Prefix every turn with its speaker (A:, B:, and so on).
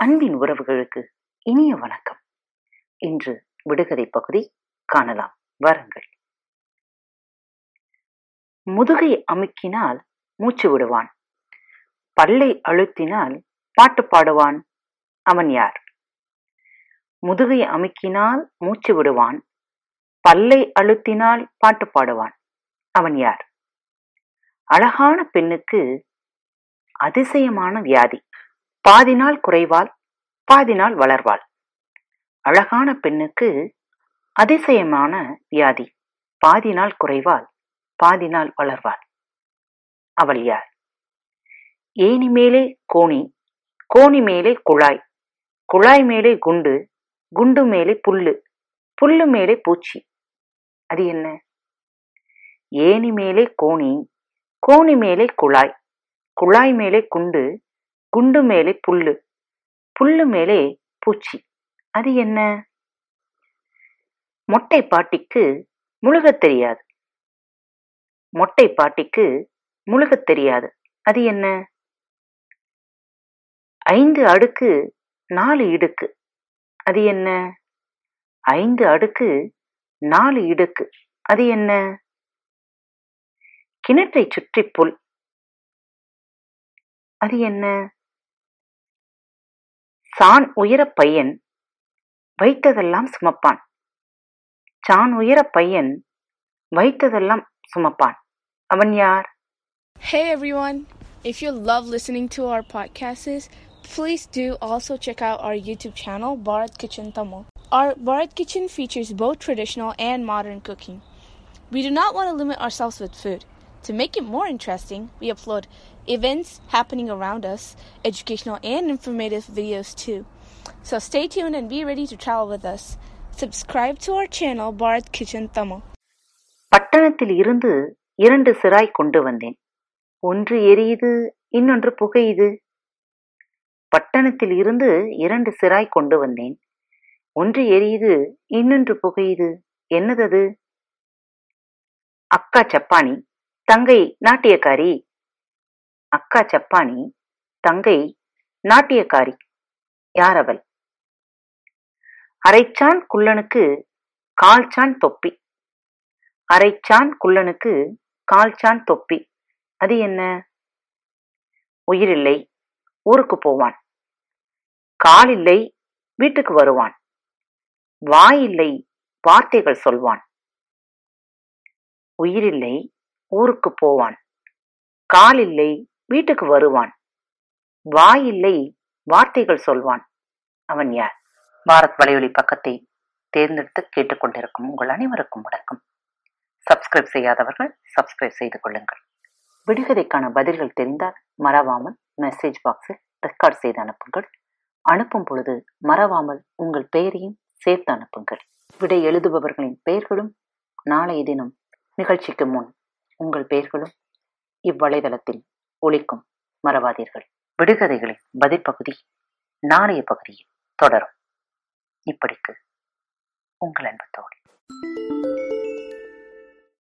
A: அன்பின் உறவுகளுக்கு இனிய வணக்கம். இன்று விடுகதை பகுதி காணலாம். வாருங்கள். முதுகை அமுக்கினால் மூச்சு விடுவான். பல்லை அழுத்தினால் பாட்டு பாடுவான். அவன் யார்? முதுகை அமுக்கினால் மூச்சு விடுவான். பல்லை அழுத்தினால் பாட்டு பாடுவான். அவன் யார்? அழகான பெண்ணுக்கு அதிசயமான வியாதி. பாதி நாள் குறைவால் பாதி நாள் வளர்வாள். அழகான பெண்ணுக்கு அதிசயமான வியாதி. பாதி நாள் குறைவாள் பாதி நாள் வளர்வாள். அவள் யார்? ஏணி மேலே கோணி கோணி மேலே குழாய் குழாய் மேலே குண்டு குண்டு மேலே புல்லு புல்லு மேலே பூச்சி. அது என்ன? ஏணி மேலே கோணி கோணி மேலே குழாய் குழாய் மேலே குண்டு குண்டு மேலே புல்லு. புல்லு மேலே பூச்சி. அது என்ன? மொட்டை பாட்டிக்கு முழுகத் தெரியாது. மொட்டை பாட்டிக்கு முழுகத் தெரியாது. அது என்ன? ஐந்து அடுக்கு நாலு இடுக்கு. அது என்ன? ஐந்து அடுக்கு நாலு இடுக்கு. அது என்ன? கிணற்றை சுற்றி புல். அது என்ன? சான் உயர பையன் வைத்ததெல்லாம் சுமப்பான் சான் உயர பையன் வைத்ததெல்லாம் சுமப்பான் அவன் யார்
B: Hey everyone! If you love listening to our podcasts, please do also check out our YouTube channel, Bharat Kitchen Tamil. Our Bharat Kitchen features both traditional and modern cooking. We do not want to limit ourselves with food. To make it more interesting, we upload events happening around us, educational and informative videos too. So stay tuned and be ready to travel with us. Subscribe to our channel, Bharat Kitchen Tamil.
A: பட்டணத்தில் இருந்து இரண்டு சிராய் கொண்டு வந்தேன் ஒன்று எரியுது இன்னொன்று புகையுது பட்டணத்தில் இருந்து இரண்டு சிராய் கொண்டு வந்தேன் ஒன்று எரியுது இன்னொன்று புகையுது என்னதது அக்கா சப்பானி தங்கை நாட்டியக்காரி. அக்கா சப்பானி தங்கை நாட்டியக்காரி. யார் அவள்? அரைச்சான் குள்ளனுக்கு கால்சான் தொப்பி. அரைச்சான் குள்ளனுக்கு கால்சான் தொப்பி. அது என்ன? உயிரில்லை ஊருக்கு போவான். காலில்லை வீட்டுக்கு வருவான். வாயில்லை வார்த்தைகள் சொல்வான். உயிரில்லை ஊருக்கு போவான். காலில்லை வீட்டுக்கு வருவான். வாயில்லை வார்த்தைகள் சொல்வான். அவன் யார்? பாரத் வலையொலி பக்கத்தை தேர்ந்தெடுத்து கேட்டுக்கொண்டிருக்கும் உங்கள் அனைவருக்கும் வணக்கம். சப்ஸ்கிரைப் செய்யாதவர்கள் சப்ஸ்கிரைப் செய்து கொள்ளுங்கள். விடுகதைக்கான பதில்கள் தெரிந்தால் மறவாமல் மெசேஜ் பாக்ஸில் ரெக்கார்ட் செய்து அனுப்புங்கள். அனுப்பும் பொழுது மறவாமல் உங்கள் பெயரையும் சேர்த்து அனுப்புங்கள். விடை எழுதுபவர்களின் பெயர்களும் நாளைய தினம் நிகழ்ச்சிக்கு முன் உங்கள் பெயர்களும் இவ்வலைதளத்தில் ஒழிக்கும் மறவாதீர்கள். விடுகதைகளின் பதிப்பகுதி நாளைய பகுதியில் தொடரும். இப்படிக்கு உங்கள் அன்பத்தோடு